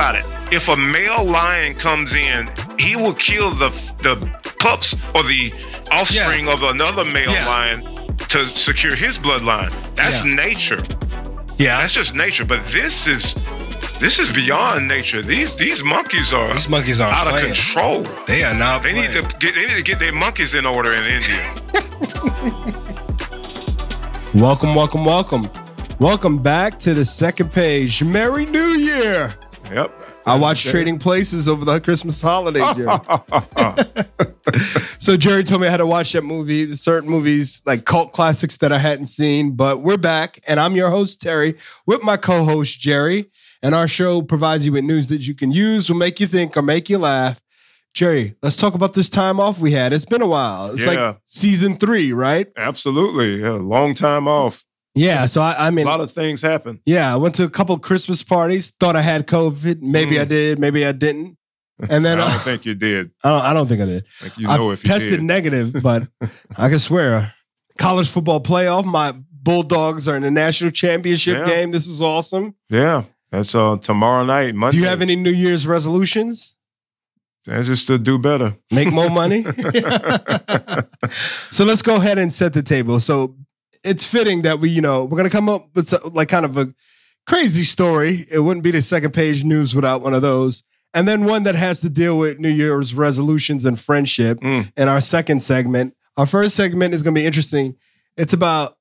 about it. If a male lion comes in, he will kill the the pups or the offspring of another male Yeah. lion to secure his bloodline. That's Yeah. nature. Yeah. That's just nature. But this is this is beyond nature. These these monkeys are These monkeys aren't out of control. They are not. They need to get they need to get their monkeys in order in India. Welcome, welcome, welcome. Welcome back to the second page. Merry New Year. Yep. I watched Trading Places over the Christmas holiday, so Jerry told me I had to watch that movie, certain movies, like cult classics that I hadn't seen. But we're back, and I'm your host, Terry, with my co-host, Jerry. And our show provides you with news that you can use, will make you think or make you laugh. Jerry, let's talk about this time off we had. It's been a while. It's Yeah. like season three, right? Absolutely. Yeah, long time off. Yeah. So I mean, a lot of things happen. Yeah, I went to a couple Christmas parties. Thought I had COVID. Maybe Mm. I did. Maybe I didn't. And then I don't uh, think you did. I don't. I don't think I did. Like you I if you tested did. negative, but I can swear. College football playoff. My Bulldogs are in the national championship Yeah. game. This is awesome. Yeah. That's uh tomorrow night, Monday. Do you have any New Year's resolutions? That's just to do better. Make more money. so let's go ahead and set the table. So it's fitting that we, you know, we're gonna come up with so- like kind of a crazy story. It wouldn't be the second page news without one of those. And then one that has to deal with New Year's resolutions and friendship Mm. in our second segment. Our first segment is gonna be interesting. It's about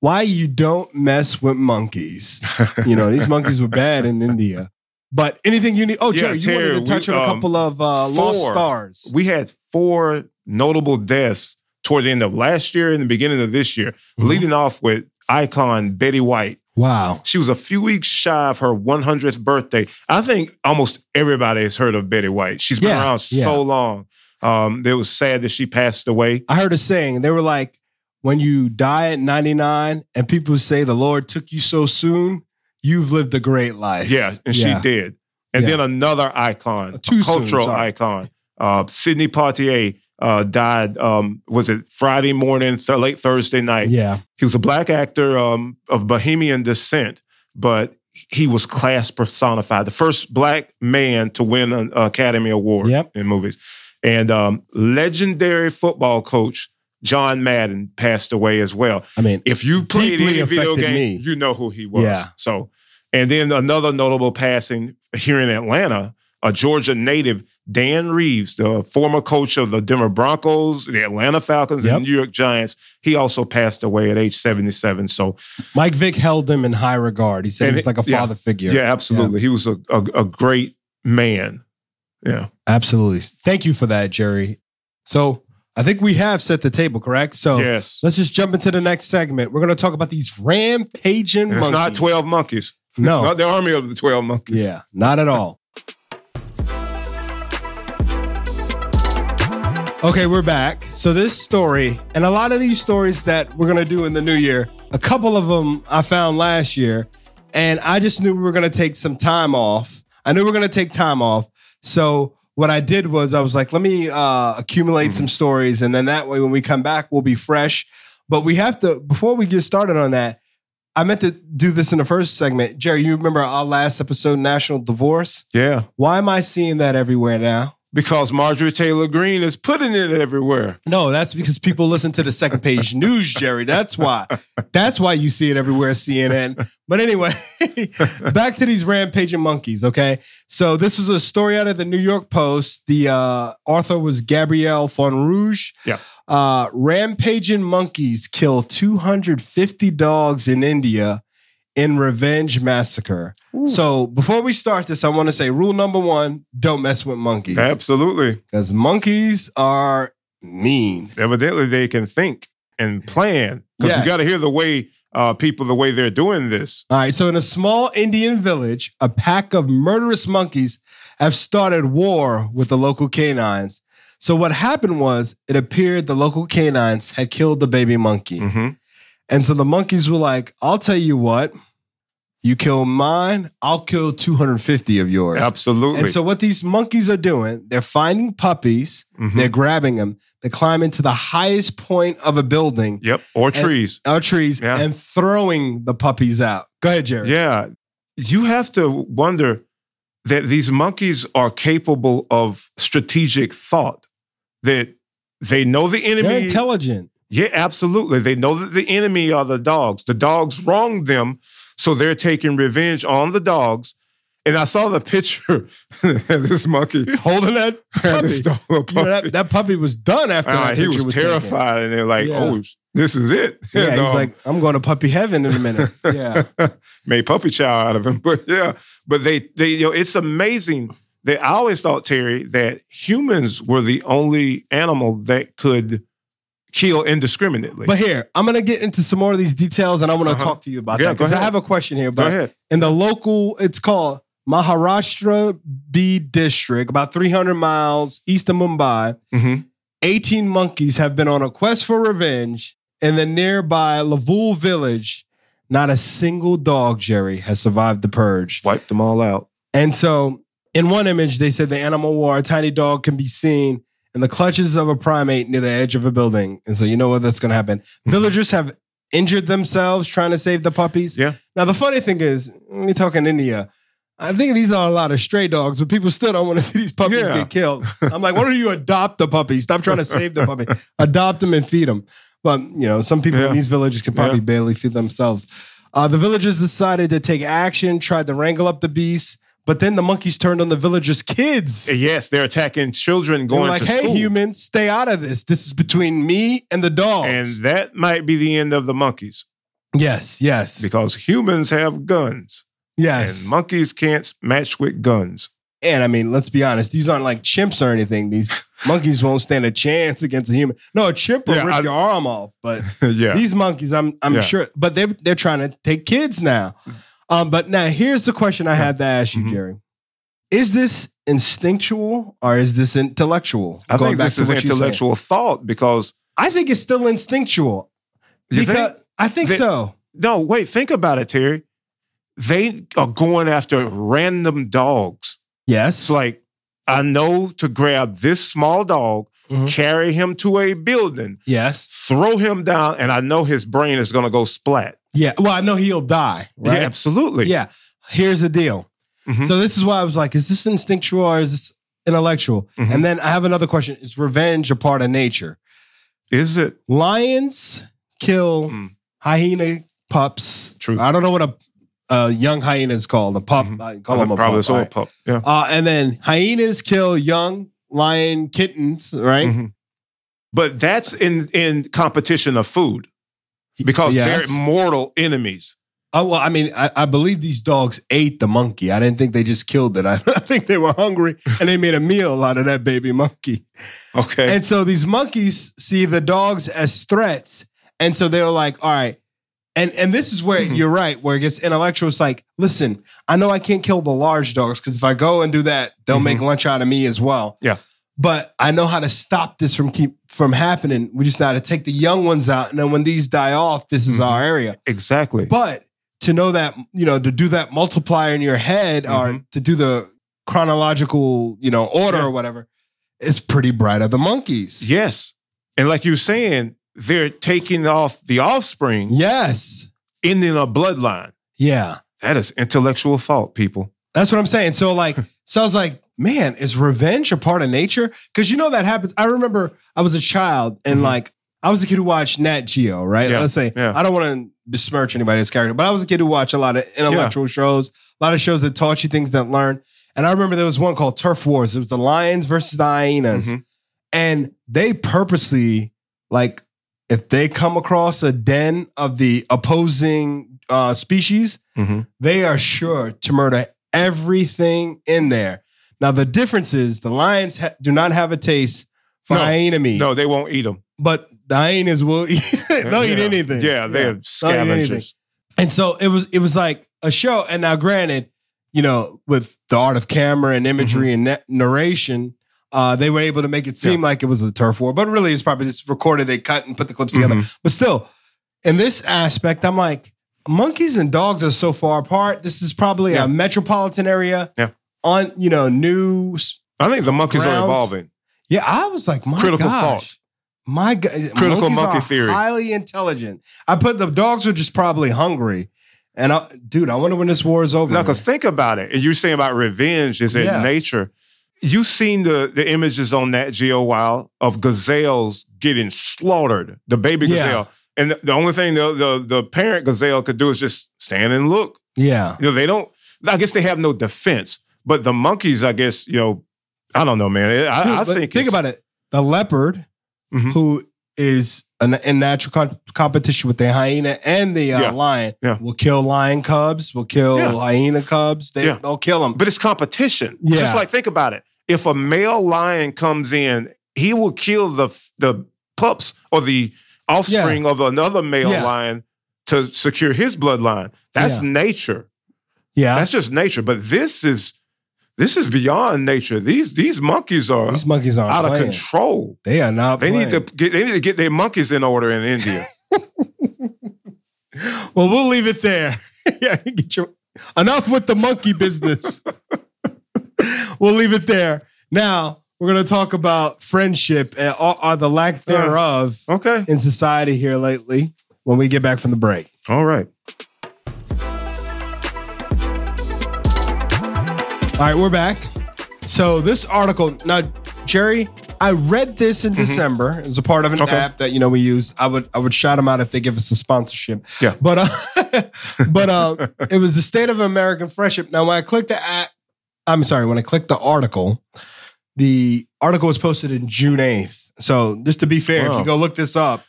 why you don't mess with monkeys. You know, these monkeys were bad in India. But anything you need. Oh, Yeah, Jerry, you wanted to touch we, on a um, couple of uh, lost stars. We had four notable deaths toward the end of last year and the beginning of this year, Mhm. leading off with icon Betty White. Wow. She was a few weeks shy of her 100th birthday. I think almost everybody has heard of Betty White. She's been Yeah, around yeah. so long. Um, it was sad that she passed away. I heard a saying. They were like, when you die at 99 and people say the Lord took you so soon, you've lived a great life. Yeah, and Yeah. she did. And then another icon, Too a cultural sorry. icon, uh, Sidney Poitier, uh, died. Um, was it Friday morning, th- late Thursday night? Yeah. He was a black actor um, of Bahamian descent, but he was class personified. The first black man to win an Academy Award Yep. in movies. And um, legendary football coach John Madden passed away as well. I mean, If you played any video game, me. you know who he was. Yeah. So, and then another notable passing here in Atlanta, a Georgia native, Dan Reeves, the former coach of the Denver Broncos, the Atlanta Falcons, Yep. and New York Giants. He also passed away at age 77. So, Mike Vick held him in high regard. He said he was like a yeah. father figure. yeah, absolutely. He was a, a, a great man. Yeah. Absolutely. Thank you for that, Jerry. So I think we have set the table, correct? So yes. let's just jump into the next segment. We're going to talk about these rampaging And monkeys. It's not 12 monkeys. No. Not the army of the 12 monkeys. Yeah, not at all. Okay, we're back. So this story, and a lot of these stories that we're gonna do in the new year, a couple of them I found last year, and I just knew we were gonna take some time off. I knew we were gonna take time off. So what I did was I was like, let me uh, accumulate some stories, and then that way when we come back, we'll be fresh. But we have to before we get started on that. I meant to do this in the first segment. Jerry, you remember our last episode, National Divorce? Yeah. Why am I seeing that everywhere now? Because Marjorie Taylor Greene is putting it everywhere. No, that's because people listen to the second page news, Jerry. That's why. That's why you see it everywhere, CNN. But anyway, back to these rampaging monkeys, okay? So this was a story out of the New York Post. The uh, author was Gabrielle Fonrouge. Yeah. Uh, rampaging monkeys kill 250 dogs in India in revenge massacre. So before we start this, I want to say rule number one: don't mess with monkeys Absolutely. because monkeys are mean. Evidently, they can think and plan. Because Yes. you got to hear the way uh, people, the way they're doing this. All right, so in a small Indian village, a pack of murderous monkeys have started war with the local canines. So what happened was it appeared the local canines had killed the baby monkey. hmm And so the monkeys were like, I'll tell you what, you kill mine, I'll kill 250 of yours. Absolutely. And so what these monkeys are doing, they're finding puppies, Mhm. they're grabbing them, they climb into the highest point of a building Yep. Or trees. or trees Yeah. and throwing the puppies out. Go ahead, Jerry. Yeah. You have to wonder that these monkeys are capable of strategic thought. That they know the enemy. They're intelligent. Yeah, absolutely. They know that the enemy are the dogs. The dogs wronged them, so they're taking revenge on the dogs. And I saw the picture this monkey Holding that puppy. this dog, a You know, that, puppy. that puppy was done after Ah, that he was, taken. terrified, and they're like, Yeah. "Oh, this is it." Yeah, And, he's um, like, I'm going to puppy heaven in a minute. Yeah. made puppy chow out of him. But yeah, but they they you know it's amazing that I always thought Terry that humans were the only animal that could kill indiscriminately. But here, I'm going to get into some more of these details and I want to Uh-huh. talk to you about Yeah, that because I have a question here. Go ahead. in the local, it's called Maharashtra Beed district, about 300 miles east of Mumbai. hmm 18 monkeys have been on a quest for revenge in the nearby Lavul village. Not a single dog, Jerry, has survived the purge. Wiped them all out. And so, in one image, they said the animal war, a tiny dog can be seen in the clutches of a primate near the edge of a building. And so, you know what that's going to happen. Villagers have injured themselves trying to save the puppies. Yeah. Now, the funny thing is, we're talking India. I think these are a lot of stray dogs, but people still don't want to see these puppies Yeah. get killed. I'm like, why don't you adopt the puppy? Stop trying to save the puppy. adopt them and feed them. But, you know, some people Yeah. in these villages can probably Yeah. barely feed themselves. Uh, the villagers decided to take action, tried to wrangle up the beast, but then the monkeys turned on the villagers' kids. Uh, yes, they're attacking children going like, to hey, school. humans, stay out of this. This is between me and the dogs. And that might be the end of the monkeys yes, yes, because humans have guns yes. and monkeys can't match with guns. And I mean, let's be honest, these aren't like chimps or anything. These monkeys won't stand a chance against a human. No, a chimp will Yeah, rip I- your arm off, but yeah. these monkeys, I'm I'm Yeah. sure, but they're they're trying to take kids now. Um, but now here's the question I had to ask you, Mhm. Jerry: Is this instinctual or is this intellectual? I Going think back this to is intellectual thought because I think it's still instinctual because think I think that- so. No, wait, think about it, Terry. They are going after random dogs. Yes, It's like, I know to grab this small dog, Mhm. carry him to a building, yes, throw him down, and I know his brain is going to go splat. yeah. Well, I know he'll die. Right? Yeah, absolutely. Yeah. Here's the deal. Mhm. So this is why I was like, is this instinctual or is this intellectual? Mhm. And then I have another question: Is revenge a part of nature? Is it Lions kill Mm. hyena pups. True. I don't know what a, a young hyena is called. A pup. Mhm. I call them a probably pup. so right? pup? Yeah. Uh, and then hyenas kill young lion kittens. Right. Mhm. But that's in in competition of food because Yes. they're mortal enemies. Oh well, I mean, I, I believe these dogs ate the monkey. I didn't think they just killed it. I, I think they were hungry and they made a meal out of that baby monkey. Okay. And so these monkeys see the dogs as threats, and so they're like, "All right." And and this is where Mhm. you're right, where it gets intellectual. It's like, listen, I know I can't kill the large dogs because if I go and do that, they'll Mhm. make lunch out of me as well. Yeah. But I know how to stop this from keep from happening. We just got to take the young ones out, and then when these die off, this is Mhm. our area. exactly. But to know that, you know, to do that multiplier in your head or Mhm. to do the chronological, you know, order Yeah. or whatever, it's pretty bright of the monkeys. yes. And like you're saying, they're taking off the offspring, Yes. ending a bloodline. Yeah. That is intellectual thought, people. That's what I'm saying. So, like, so I was like, man, is revenge a part of nature? Because you know that happens. I remember I was a child and Mhm. like I was a kid who watched Nat Geo, right? Yeah, Let's say yeah. I don't want to besmirch anybody's character, but I was a kid who watched a lot of intellectual shows, a lot of shows that taught you things that learn. And I remember there was one called Turf Wars. It was the lions versus the hyenas. Mhm. And they purposely, like, if they come across a den of the opposing uh, species, Mhm. they are sure to murder everything in there. Now, the difference is the lions ha- do not have a taste for No. hyena meat, No, they won't eat them. but the hyenas will eat. they'll eat Yeah. anything. Yeah, they're eat anything. scavengers. And so it was. It was like a show. And now, granted, you know, with the art of camera and imagery Mm-hmm. and na- narration. Uh, they were able to make it seem like it was a turf war, but really it's probably just recorded. They cut and put the clips together. Mhm. But still, in this aspect, I'm like, monkeys and dogs are so far apart. This is probably Yeah. a metropolitan area. Yeah. On you know news. I think the monkeys are evolving. Yeah, I was like, my Critical gosh. thought. My God, Critical monkey are theory. highly intelligent. I put the dogs were just probably hungry, And I, dude, I wonder when this war is over. No, because think about it. And you're saying about revenge is in Yeah. nature. You've seen the the images on Nat Geo Wild of gazelles getting slaughtered, the baby Yeah. gazelle. And the- the only thing the, the the parent gazelle could do is just stand and look. yeah. You know, they don't. I guess they have no defense. But the monkeys, I guess, you know, I don't know, man. I, I think think about it. The leopard, Mhm. who is an, in natural con- competition with the hyena and the uh, Yeah. lion, Yeah. will kill lion cubs, will kill Yeah. hyena cubs. They, Yeah. They'll kill them. But it's competition. Yeah. Just like think about it. If a male lion comes in, he will kill the the pups or the offspring of another male lion to secure his bloodline. That's nature. yeah. That's just nature. But this is this is beyond nature. These these monkeys are These monkeys aren't out of control. They are not They need to get they need to get their monkeys in order in India. Well, we'll leave it there. yeah, get your enough with the monkey business. we'll leave it there. Now we're going to talk about friendship and or, or the lack thereof okay. in society here lately. When we get back from the break. All right. All right, we're back. So this article now, Jerry, I read this in December. It was a part of an Mm-hmm. Okay. app that you know we use. I would I would shout them out if they give us a sponsorship. Yeah. but uh, but uh, it was the state of American friendship. Now, when I clicked the app, I'm sorry, when I clicked the article, the article was posted in June 8th. So just to be fair, if you go look this up,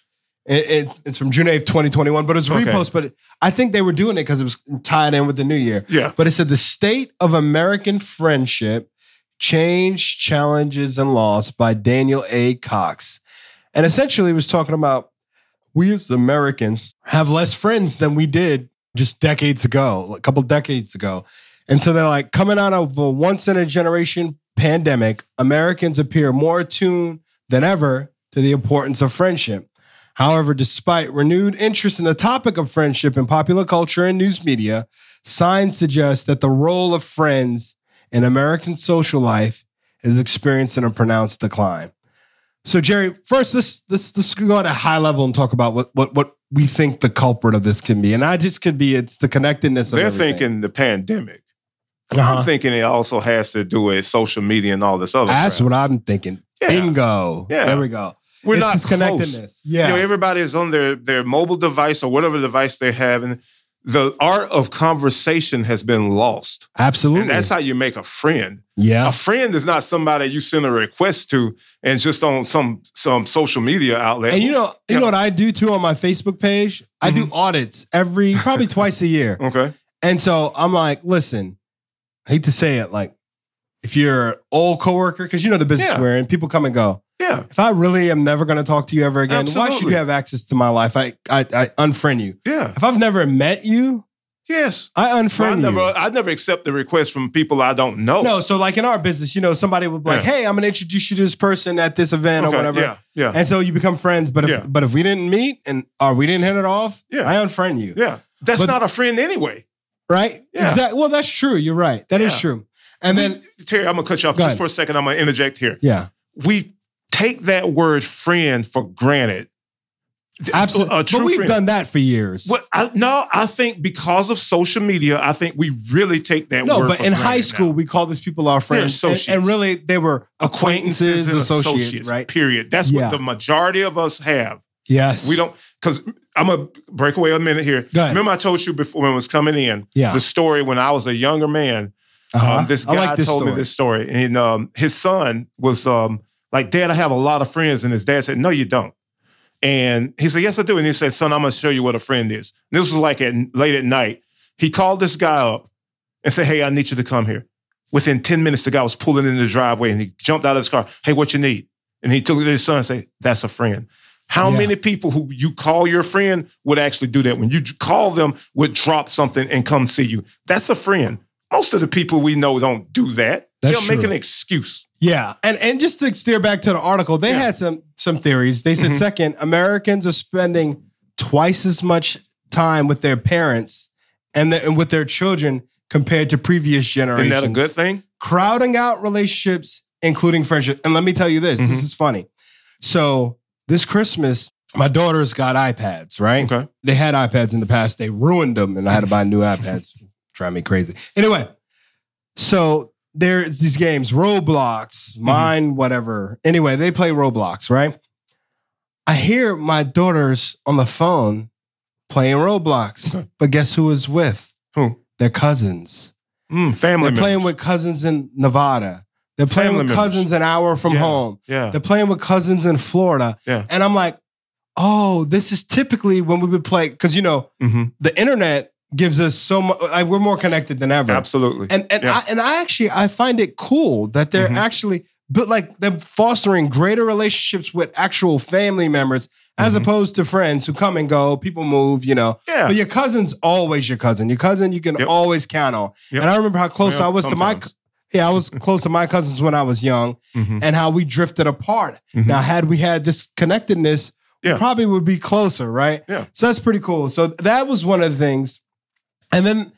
it's it's from June 8th, 2021, but it's Okay. repost. But I think they were doing it because it was tied in with the new year. Yeah. But it said the state of American friendship, change, challenges, and loss by Daniel A. Cox. And essentially, it was talking about we as Americans have less friends than we did just decades ago, a couple decades ago. And so they're like coming out of a once in a generation pandemic, Americans appear more attuned than ever to the importance of friendship. However, despite renewed interest in the topic of friendship in popular culture and news media, signs suggest that the role of friends in American social life is experiencing a pronounced decline. So, Jerry, first let's let's let's go at a high level and talk about what what what we think the culprit of this can be, and I just could be it's the connectedness. Of They're everything. thinking the pandemic. Uh-huh. I'm thinking it also has to do with social media and all this other That's crap. what I'm thinking. Yeah. Bingo. Yeah. There we go. We're it's not connectedness. Yeah. You know, everybody is on their their mobile device or whatever device they have, and the art of conversation has been lost. Absolutely. And that's how you make a friend. yeah. A friend is not somebody you send a request to and just on some some social media outlet. And you know, you Yeah. know what I do too on my Facebook page? I do mm-hmm. audits every probably twice a year. okay, And so I'm like, listen, I hate to say it, like if you're an old coworker, because you know the business Yeah. we're in, people come and go. Yeah, If I really am never going to talk to you ever again, why should you have access to my life? I, I I unfriend you. yeah, If I've never met you, yes. I I unfriend never, you. I never accept the request from people I don't know. No, so like in our business, you know, somebody would be like, Yeah. "Hey, I'm gonna introduce you to this person at this event Okay, or whatever," Yeah, yeah, and so you become friends. But if Yeah. but if we didn't meet and or we didn't hit it off, Yeah. I unfriend you. yeah. That's But- not a friend anyway. Right? Yeah. Exactly. Well, that's true. You're right. That is Yeah. true. And then Terry, I'm gonna cut you off Go just ahead. for a second. I'm gonna interject here. yeah, We take that word friend for granted. absolutely. But we've friend. done that for years. Well, I, no, I think because of social media, I think we really take that no, word. No, but in high school, now. we call these people our friends, and, associates. and really they were acquaintances, and associates, right? Period. That's Yeah. what the majority of us have. Yes, We don't because I'm gonna break away a minute here. Remember, I told you before when I was coming in Yeah. the story when I was a younger man. Uh-huh. Um, this guy like this told story. me this story, and um, his son was um, like, "Dad, I have a lot of friends," and his dad said, "No, you don't." And he said, "Yes, I do." And he said, "Son, I'm gonna show you what a friend is." And this was like at late at night. He called this guy up and said, "Hey, I need you to come here." Within ten minutes, the guy was pulling in the driveway, and he jumped out of his car. Hey, what you need? And he took it to his son and said, "That's a friend." How Yeah. many people who you call your friend would actually do that? When you call them, would drop something and come see you. That's a friend. Most of the people we know don't do that. That's They'll make an excuse. Yeah, and and just to steer back to the article, they Yeah. had some some theories. They said Mhm. second, Americans are spending twice as much time with their parents and, the, and with their children compared to previous generations. Isn't that a good thing? crowding out relationships, including friendship. And let me tell you this: this Mhm. is funny. So this Christmas, my daughter's got iPads, right? Okay. They had iPads in the past. They ruined them, and I had to buy new iPads. Drive me crazy. Anyway, so there's these games, Roblox, mine, whatever. Anyway, they play Roblox, right? I hear my daughters on the phone playing Roblox, but guess who is with? Who? Their cousins. Mm, family They're playing with cousins in Nevada. They're playing Family with members. cousins an hour from Yeah. home. Yeah. They're playing with cousins in Florida. Yeah. And I'm like, oh, this is typically when we would play, because you know, hmm the internet gives us so much like, we're more connected than ever. Absolutely. And and Yeah. I and I actually I find it cool that they're Mhm. actually but like they're fostering greater relationships with actual family members as Mhm. opposed to friends who come and go, people move, you know. yeah. But your cousin's always your cousin. Your cousin you can Yep. always count on. Yep. And I remember how close I was to my yeah, I was close to my cousins when I was young Mhm. and how we drifted apart. Mhm. Now, had we had this connectedness, Yeah. we probably would be closer, right? Yeah. So that's pretty cool. So that was one of the things. And then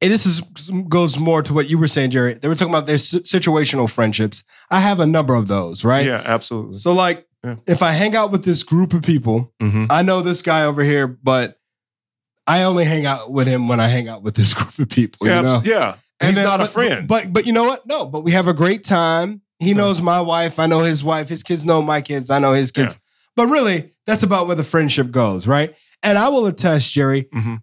and this is goes more to what you were saying, Jerry. They were talking about their situational friendships. I have a number of those, right? Yeah, absolutely. So like Yeah. if I hang out with this group of people, Mhm. I know this guy over here, but I only hang out with him when I hang out with this group of people. Yeah, you know? yeah. And He's then- not a friend. But but you know what? No, but we have a great time. He knows my wife. I know his wife. His kids know my kids. I know his kids. But really, that's about where the friendship goes, right? And I will attest, Jerry. Mhm.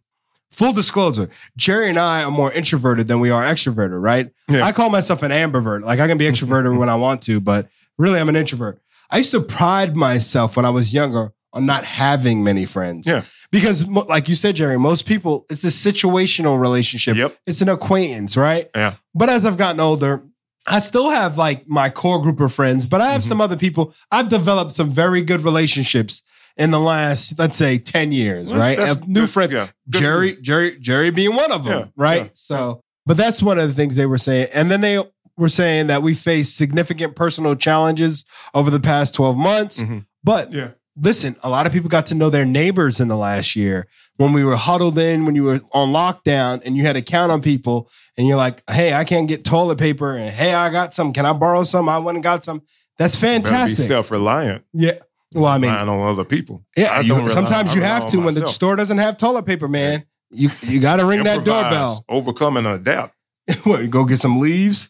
Full disclosure: Jerry and I are more introverted than we are extroverted, right? Yeah. I call myself an ambivert. Like I can be extroverted when I want to, but really, I'm an introvert. I used to pride myself when I was younger on not having many friends. Yeah. Because, like you said, Jerry, most people, it's a situational relationship. Yep. It's an acquaintance, right? Yeah. But as I've gotten older, I still have like my core group of friends, but I have Mhm. some other people. I've developed some very good relationships in the last, let's say, 10 years, That's- right? that's new friends. yeah, Jerry, Jerry, Jerry being one of them, Yeah, right? yeah, so, but that's one of the things they were saying. And then they were saying that we face significant personal challenges over the past 12 months. Mhm. But Yeah. listen, a lot of people got to know their neighbors in the last year when we were huddled in, when you were on lockdown and you had to count on people and you're like, hey, I can't get toilet paper. And hey, I got some. Can I borrow some? I went and got some. That's fantastic. self-reliant. yeah. Well, I mean, relying on other people. yeah, I you- sometimes you have to when the store doesn't have toilet paper, man. You you got to ring that doorbell. Overcome and adapt. what, go get some leaves.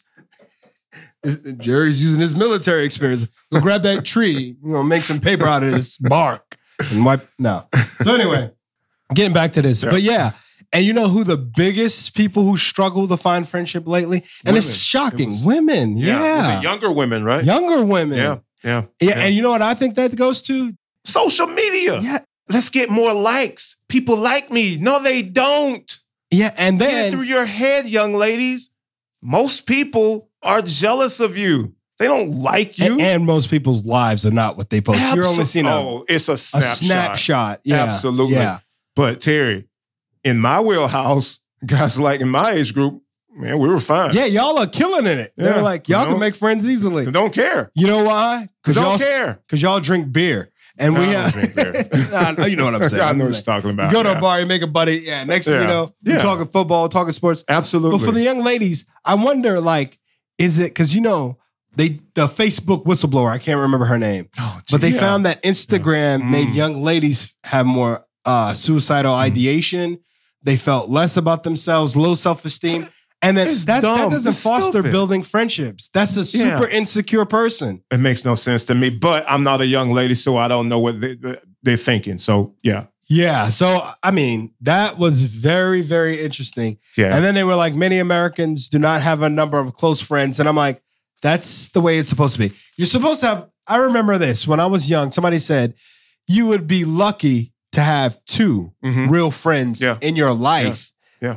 Jerry's using his military experience. Go grab that tree, you know, make some paper out of this bark and wipe. No. So anyway, getting back to this, Yeah. but yeah, and you know who the biggest people who struggle to find friendship lately, and it's shocking, It was- women. Yeah, it younger women, right? younger women. Yeah. Yeah. yeah, and you know what I think that goes to? Social media. Yeah, Let's get more likes. People like me. No, they don't. yeah, and Get it then through your head, young ladies. Most people are jealous of you. They don't like you. and, and most people's lives are not what they post. You're only seeing a, oh, it's a a snapshot. snapshot. Yeah, Absolutely. Yeah. But Terry, in my wheelhouse, guys like in my age group, man, we were fine. Yeah, y'all are killing in it. They're like, y'all can make friends easily. Don't care. You know why? Because Don't y'all care. Because y'all drink beer. And we I don't have drink beer. I know- you know what I'm saying. I know what you're talking about. Go to yeah. a bar, you make a buddy. Yeah. Next thing you Yeah. know, Yeah. talking football, talking sports. Absolutely. But for the young ladies, I wonder, like, is it because you know they the Facebook whistleblower? I can't remember her name, Oh, but they yeah. found that Instagram Mm. made young ladies have more uh, suicidal ideation. They felt less about themselves, low self esteem. And then It's that, that doesn't It's foster stupid. building friendships. That's a Yeah. super insecure person. It makes no sense to me. But I'm not a young lady, so I don't know what they, they're thinking. So yeah, Yeah. So, I mean, that was very, very interesting. yeah. And then they were like, many Americans do not have a number of close friends. And I'm like, that's the way it's supposed to be. You're supposed to have, I remember this when I was young, somebody said, you would be lucky to have 2 Mhm. real friends Yeah. in your life. Yeah.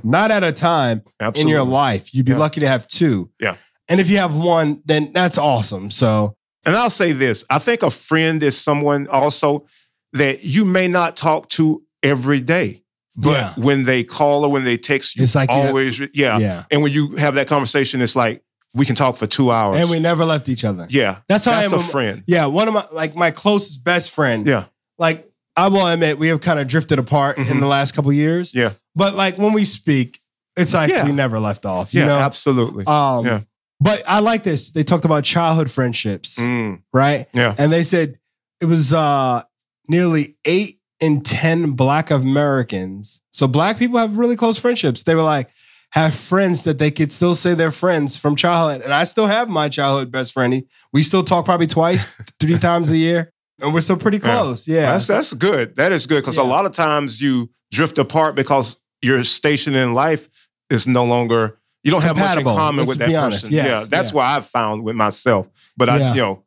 Not at a time Absolutely. in your life. You'd be Yeah. lucky to have two. Yeah. And if you have one, then that's awesome. So, And I'll say this I think a friend is someone also that you may not talk to every day, but Yeah. when they call or when they text you, It's like always, yeah. yeah. And when you have that conversation, it's like, we can talk for two hours. And we never left each other. yeah. That's how I am. a friend. Yeah. One of my, like, my closest best friend. Yeah. like I will admit we have kind of drifted apart in Mhm. the last couple years. Yeah. But like when we speak, it's like Yeah. we never left off. You Yeah. know. Absolutely. Um, Yeah. But I like this. They talked about childhood friendships, Mm, right? yeah. And they said it was uh nearly eight in 10 black Americans, so black people have really close friendships. They were like, have friends that they could still say they're friends from childhood. And I still have my childhood best friend. We still talk probably twice, three times a year. And we're still pretty close. Yeah. That's that's good. That is good because Yeah. a lot of times you drift apart because your station in life is no longer you don't have much in common Let's with that person. Yes. yeah, that's Yeah. what I've found with myself. But I, Yeah. you know,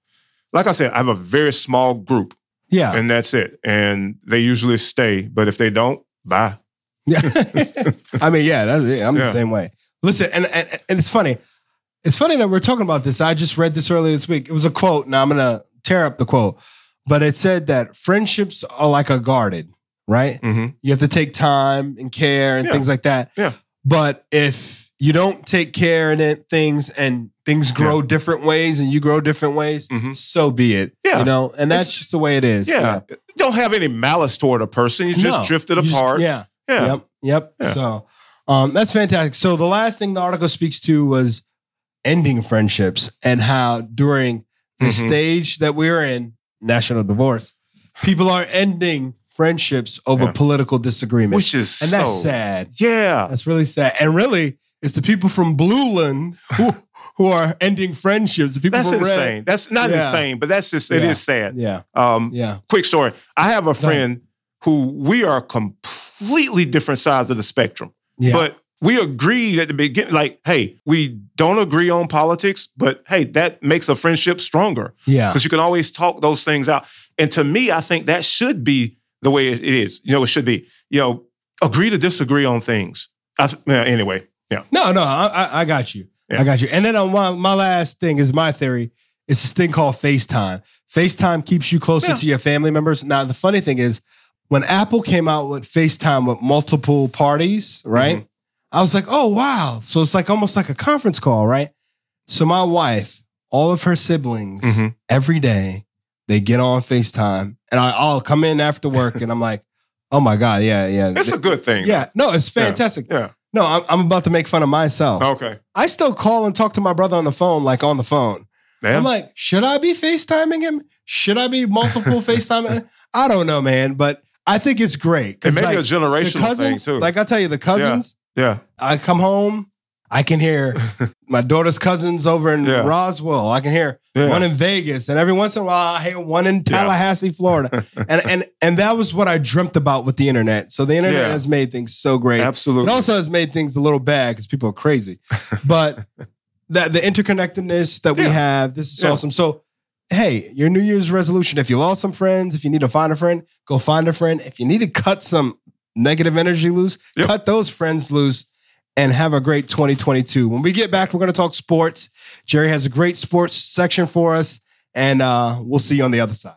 like I said, I have a very small group, yeah. and that's it. And they usually stay. But if they don't, bye. Yeah. I mean, yeah, that's it. I'm the same way. Listen, and, and and it's funny. It's funny that we're talking about this. I just read this earlier this week. It was a quote. Now I'm gonna tear up the quote, but it said that friendships are like a garden, right? hmm You have to take time and care and Yeah. things like that. Yeah. But if you don't take care and it, things and things grow different ways and you grow different ways, Mhm. so be it. Yeah. You know, and that's It's- just the way it is. Yeah. don't have any malice toward a person. You just No. drifted You just- apart. yeah. yeah. Yep. Yep. Yeah. So um, that's fantastic. So the last thing the article speaks to was ending friendships and how during the Mhm. stage that we're in, national divorce, people are ending friendships over Yeah. political disagreement. which is and that's so- sad. Yeah, That's really sad. And really, it's the people from Blueland who who are ending friendships. The people that's from Red. insane. That's not Yeah. insane, but that's just it Yeah. is sad. Yeah. Um, Yeah. quick story. I have a friend who we are completely different sides of the spectrum, Yeah. but we agreed at the beginning. Like, hey, we don't agree on politics, but hey, that makes a friendship stronger yeah. because you can always talk those things out. And to me, I think that should be the way it is. You know, it should be. You know, agree to disagree on things. I anyway, yeah. No, no, I, I, got you. Yeah. I got you. And then on my, my last thing is my theory. It's this thing called FaceTime. FaceTime keeps you closer Yeah. to your family members. Now, the funny thing is, when Apple came out with FaceTime with multiple parties, right? Mm-hmm. I was like, oh, wow. So it's like almost like a conference call, right? So my wife, all of her siblings, Mhm. every day, they get on FaceTime and I, I'll come in after work and I'm like, oh my God, yeah, yeah. It's a good thing. yeah, no, it's fantastic. Yeah. No, I'm, I'm about to make fun of myself. Okay. I still call and talk to my brother on the phone, like on the phone. Man. I'm like, should I be FaceTiming him? Should I be multiple FaceTiming? I don't know, man, but I think it's great. and maybe like, a the generational thing too. like I tell you, the cousins, yeah. I come home, I can hear my daughter's cousins over in Yeah. Roswell. I can hear Yeah. one in Vegas, and every once in a while I hear one in Tallahassee, Florida. and and and that was what I dreamt about with the internet. So the internet Yeah. has made things so great. Absolutely. It also has made things a little bad because people are crazy. But that the interconnectedness that we have, this is Yeah. awesome. So, hey, your New Year's resolution: if you lost some friends, if you need to find a friend, go find a friend. If you need to cut some negative energy loose, Yep. cut those friends loose. And have a great 2022. When we get back, we're going to talk sports. Jerry has a great sports section for us, and uh, we'll see you on the other side.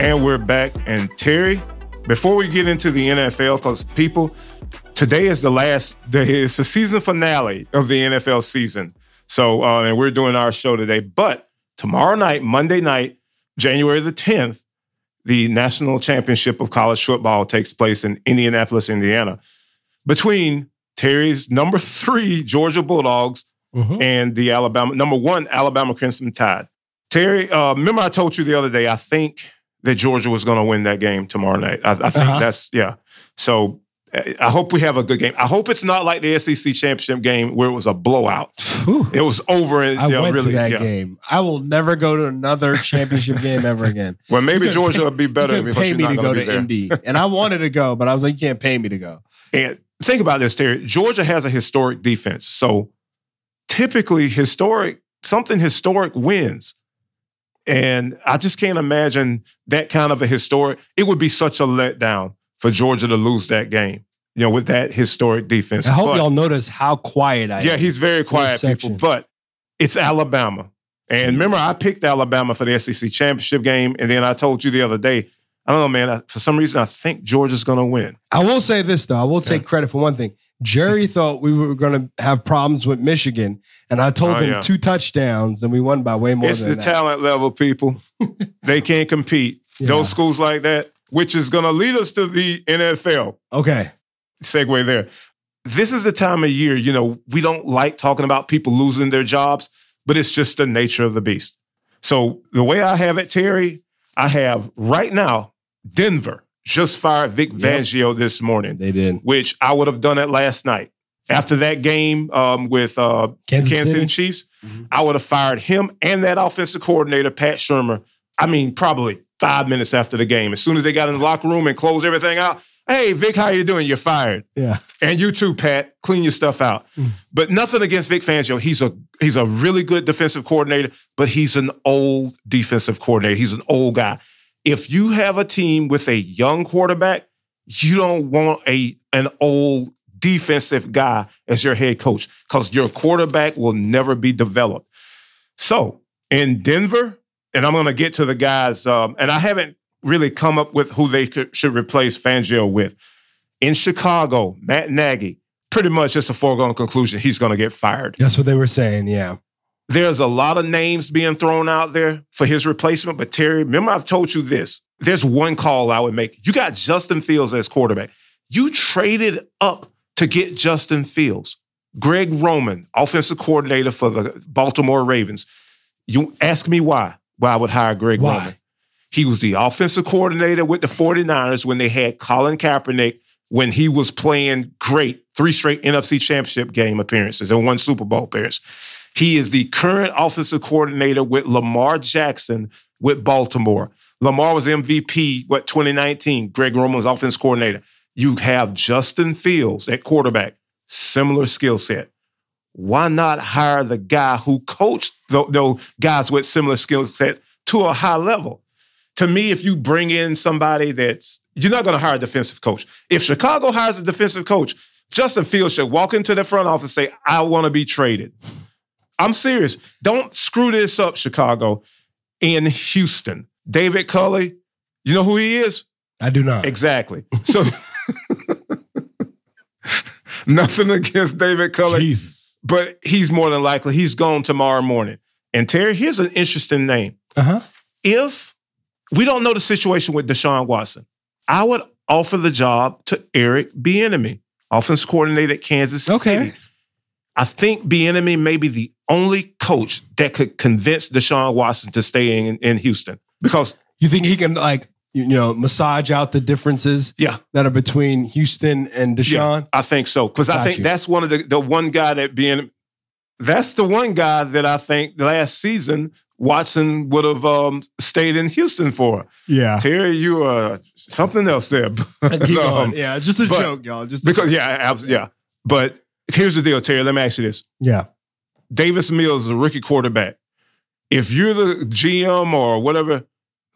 And we're back. And Terry, before we get into the NFL, because people, today is the last day. It's the season finale of the NFL season. So, uh, and we're doing our show today. But tomorrow night, Monday night, January the 10th, the national championship of college football takes place in Indianapolis, Indiana, between Terry's number three Georgia Bulldogs and the Alabama number one Alabama Crimson Tide. Terry, uh, remember I told you the other day. I think that Georgia was going to win that game tomorrow night. I, I think Uh-huh. that's yeah. So I hope we have a good game. I hope it's not like the SEC championship game where it was a blowout. Whew. It was over and I you know, went really to that yeah. game. I will never go to another championship game ever again. Well, maybe Georgia pay- would be better you pay me to go to. Indy, and I wanted to go, but I was like, you can't pay me to go. And think about this, Terry. Georgia has a historic defense. So typically, historic, something historic wins. And I just can't imagine that kind of a historic. It would be such a letdown for Georgia to lose that game, you know, with that historic defense. I hope But- y'all notice how quiet I Yeah, am. he's very quiet, people, but it's Alabama. And remember, I picked Alabama for the SEC championship game. And then I told you the other day, I don't know, man, I, for some reason, I think Georgia's going to win. I will say this though. I will take credit for one thing. Jerry thought we were going to have problems with Michigan, and I told Oh, him yeah. two touchdowns, and we won by way more it's the that. talent level, people. they can't compete. Yeah. Those schools like that, which is going to lead us to the NFL. Okay. Segue there. This is the time of year, you know, we don't like talking about people losing their jobs, but it's just the nature of the beast. So the way I have it, Terry, I have right now Denver just fired Vic Fangio this morning, They did. which I would have done it last night. After that game um, with uh, Kansas Kansas City? Chiefs, Mhm. I would have fired him and that offensive coordinator, Pat Shurmur. I mean, probably five minutes after the game. As soon as they got in the locker room and closed everything out, hey, Vic, how you doing? You're fired. Yeah. And you too, Pat. Clean your stuff out. Mm. But nothing against Vic Fangio. He's a he's a really good defensive coordinator, but he's an old defensive coordinator. He's an old guy. If you have a team with a young quarterback, you don't want a an old defensive guy as your head coach because your quarterback will never be developed. So in Denver, and I'm going to get to the guys, um, and I haven't really come up with who they could, should replace Fangio with. In Chicago, Matt Nagy, pretty much it's a foregone conclusion he's going to get fired. That's what they were saying. Yeah. There's a lot of names being thrown out there for his replacement, but Terry, remember I've told you this. There's one call I would make. You got Justin Fields as quarterback. You traded up to get Justin Fields. Greg Roman, offensive coordinator for the Baltimore Ravens. You ask me why? Why I would hire Greg Why? Roman. He was the offensive coordinator with the 49ers when they had Colin Kaepernick when he was playing great, three straight NFC championship game appearances and one Super Bowl appearance. He is the current offensive coordinator with Lamar Jackson with Baltimore. Lamar was MVP, what, 2019. Greg Roman was offense coordinator. You have Justin Fields at quarterback, similar skill set. Why not hire the guy who coached tho- those guys with similar skill set to a high level? To me, if you bring in somebody that's, you're not going to hire a defensive coach. If Chicago hires a defensive coach, Justin Fields should walk into the front office and say, I want to be traded. I'm serious. Don't screw this up, Chicago. In Houston, David Culley, you know who he is? I do not. Exactly. So nothing against David Culley, Jesus. But he's more than likely he's gone tomorrow morning. And Terry, here's an interesting name. Uh huh. If we don't know the situation with Deshaun Watson, I would offer the job to Eric Bieniemy, offense coordinator at Kansas Okay. City. I think Bieniemy may be the only coach that could convince Deshaun Watson to stay in, in Houston because You think he can like you know massage out the differences yeah, that are between Houston and Deshaun? I think so because I think you. that's one of the the one guy that being that's the one guy that I think last season Watson would have um, stayed in Houston for. Yeah. Terry, you are something else there. Um. Yeah, just a but- joke, y'all. Just because yeah, yeah. But here's the deal, Terry. Let me ask you this: yeah. Davis Mills is a rookie quarterback. If you're the GM or whatever,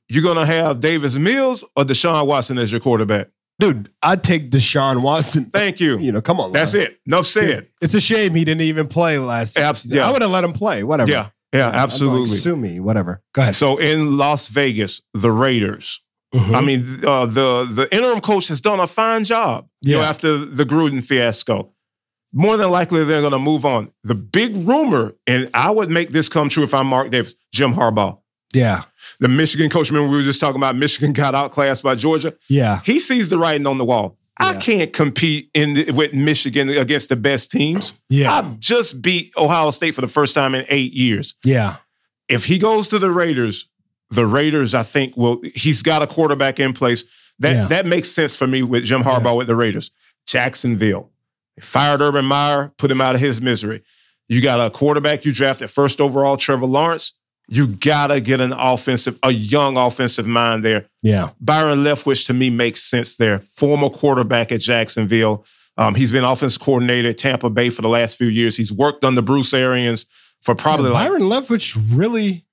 you're gonna have Davis Mills or Deshaun Watson as your quarterback. Dude, I'd take Deshaun Watson. Thank you. You know, come on. That's Lon. it. Enough said. It's a shame he didn't even play last season. yeah. I would have let him play. Whatever. Yeah, yeah, I'd be like, absolutely. sue me. Whatever. Go ahead. So in Las Vegas, the Raiders. Mhm. I mean, uh, the the interim coach has done a fine job. You know, Yeah. after the Gruden fiasco, more than likely they're going to move on. The big rumor, and I would make this come true if I'm Mark Davis, Jim Harbaugh, yeah. the Michigan coach. Remember we were just talking about Michigan got outclassed by Georgia. Yeah. He sees the writing on the wall. I can't compete in the, with Michigan against the best teams. Yeah. I've just beat Ohio State for the first time in eight years yeah. if he goes to the Raiders, the Raiders, I think, will he's got a quarterback in place. That Yeah. that makes sense for me with Jim Harbaugh with the Raiders. Jacksonville. They fired Urban Meyer, put him out of his misery. You got a quarterback you drafted first overall, Trevor Lawrence. You gotta get an offensive, a young offensive mind there. Yeah. Byron Leftwich to me makes sense there. Former quarterback at Jacksonville. Um, he's been offense coordinator at Tampa Bay for the last few years. He's worked under Bruce Arians for probably like Byron Leftwich really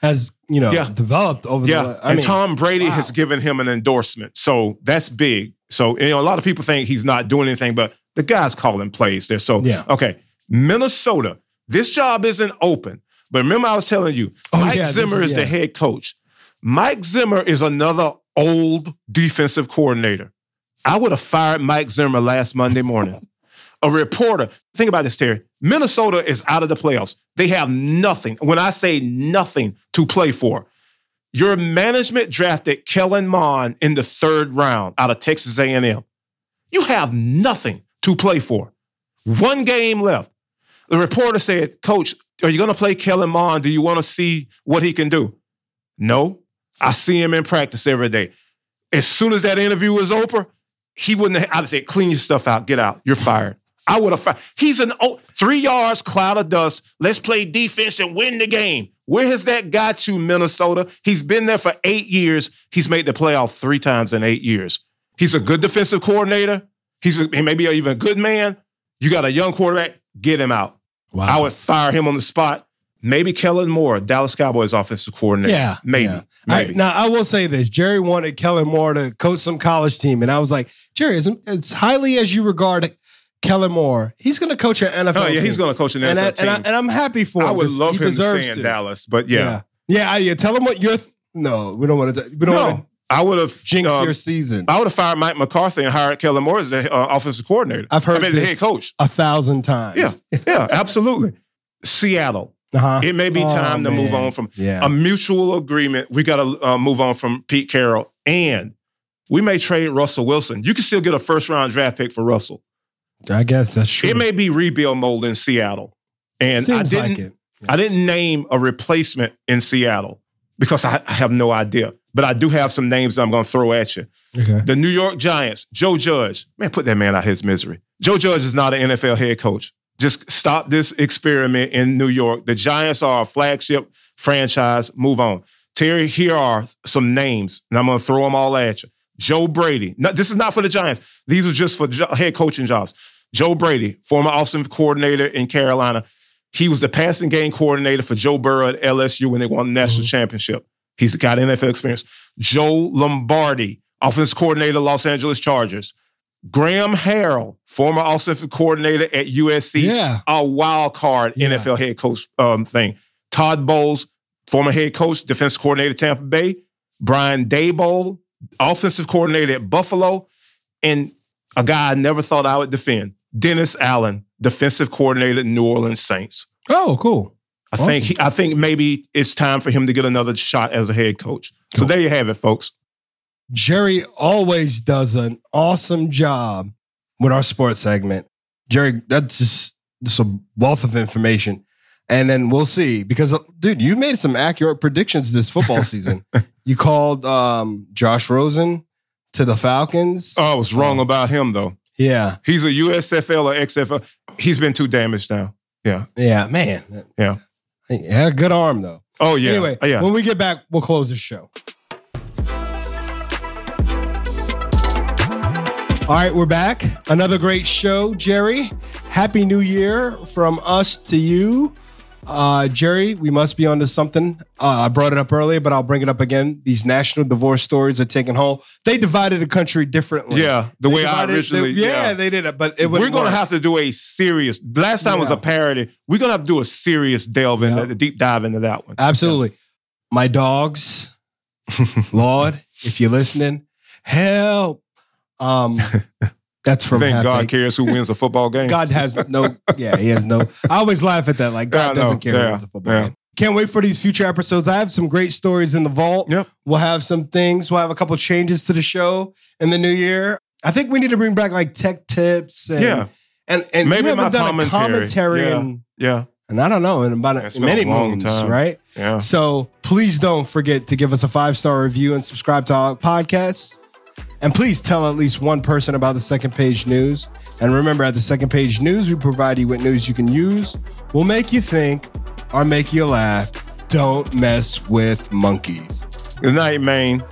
has, you know, Yeah. developed over Yeah, the I and mean, Tom Brady wow. has given him an endorsement, so that's big. So you know, a lot of people think he's not doing anything, but the guy's calling plays there. So Yeah. okay, Minnesota, this job isn't open, but remember I was telling you, Oh, Mike yeah, Zimmer is- is the head coach. Mike Zimmer is another old defensive coordinator. I would have fired Mike Zimmer last Monday morning. a reporter. Think about this, Terry. Minnesota is out of the playoffs. They have nothing. When I say nothing to play for, your management drafted Kellen Mond in the third round out of Texas A&M. You have nothing to play for. One game left. The reporter said, Coach, are you going to play Kellen Mond? Do you want to see what he can do? No. I see him in practice every day. As soon as that interview was over, he wouldn't have, I'd said, clean your stuff out, get out, you're fired. I would have fired. He's an oh, three yards, cloud of dust. Let's play defense and win the game. Where has that got you, Minnesota? He's been there for eight years. He's made the playoff three times in eight years. He's a good defensive coordinator. He's a, he may be even a good man. You got a young quarterback, get him out. Wow. I would fire him on the spot. Maybe Kellen Moore, Dallas Cowboys offensive coordinator. Yeah, maybe. yeah. I, now I will say this: Jerry wanted Kellen Moore to coach some college team, and I was like, Jerry, as, as highly as you regard Kellen Moore, he's going to coach an NFL. oh yeah, team. he's going to coach an NFL and, I, team. and, I, I'm happy for him. I would love him to stay in to. Dallas, but yeah, yeah, yeah. yeah, Tell him what you're. Th- no, we don't want to. We don't want no, I would have jinxed jinx uh, your season. I would have fired Mike McCarthy and hired Kellen Moore as the uh, offensive coordinator. I've heard I mean, the head coach. a thousand times. Yeah, yeah, absolutely. Seattle. Uh-huh. It may be Oh, time to move on from Yeah. a mutual agreement. We got to uh, move on from Pete Carroll, and we may trade Russell Wilson. You can still get a first round draft pick for Russell. I guess that's true. It may be rebuild mode in Seattle, and I didn't. like it. I didn't name a replacement in Seattle because I, I have no idea. But I do have some names I'm going to throw at you. Okay. The New York Giants, Joe Judge. Man, put that man out of his misery. Joe Judge is not an NFL head coach. Just stop this experiment in New York. The Giants are a flagship franchise. Move on. Terry, here are some names, and I'm going to throw them all at you. Joe Brady. No, this is not for the Giants. These are just for jo- head coaching jobs. Joe Brady, former offensive coordinator in Carolina. He was the passing game coordinator for Joe Burrow at LSU when they won the national mm-hmm. championship. He's got NFL experience. Joe Lombardi, offensive coordinator, Los Angeles Chargers. Graham Harrell, former offensive coordinator at USC, Yeah. a wild card Yeah. NFL head coach um, thing. Todd Bowles, former head coach, defensive coordinator, Tampa Bay. Brian Daboll, offensive coordinator at Buffalo. And a guy I never thought I would defend, Dennis Allen, defensive coordinator, New Orleans Saints. Oh, cool. I think he, I think maybe it's time for him to get another shot as a head coach. So there you have it, folks. Jerry always does an awesome job with our sports segment. Jerry, that's just, just a wealth of information. And then we'll see because, dude, you made some accurate predictions this football season. you called um, Josh Rosen to the Falcons. Oh, I was wrong about him though. Yeah, He's a USFL or XFL. He's been too damaged now. Yeah. yeah, man. Yeah. He had a good arm though. Oh yeah. Anyway, Oh, yeah. when we get back, we'll close the show. All right, we're back. Another great show, Jerry. Happy New Year from us to you. Uh, Jerry, we must be onto something. Uh, I brought it up earlier, but I'll bring it up again. These national divorce stories are taking hold. They divided the country differently. yeah. The They way I originally. they- yeah. yeah, they did it, but it was. We're gonna have to do a serious. Last time was a parody. We're gonna have to do a serious delve into Yeah. the deep dive into that one. Absolutely. My dogs, Lord, if you're listening, help. Um, that's from Thank God cares who wins a football game. God has no, yeah, he has no. I always laugh at that. Like God Yeah, doesn't care. who wins a football yeah. game. Can't wait for these future episodes. I have some great stories in the vault. Yep. We'll have some things. We'll have a couple changes to the show in the new year. I think we need to bring back like tech tips and Yeah. and and Maybe you haven't done a commentary. commentary Yeah. and Yeah. and I don't know in about in a many long moons, time. right? Yeah. So please don't forget to give us a five star review and subscribe to our podcast. And please tell at least one person about the second page news. And remember, at the second page news, we provide you with news you can use, will make you think, or make you laugh. Don't mess with monkeys. Good night, man.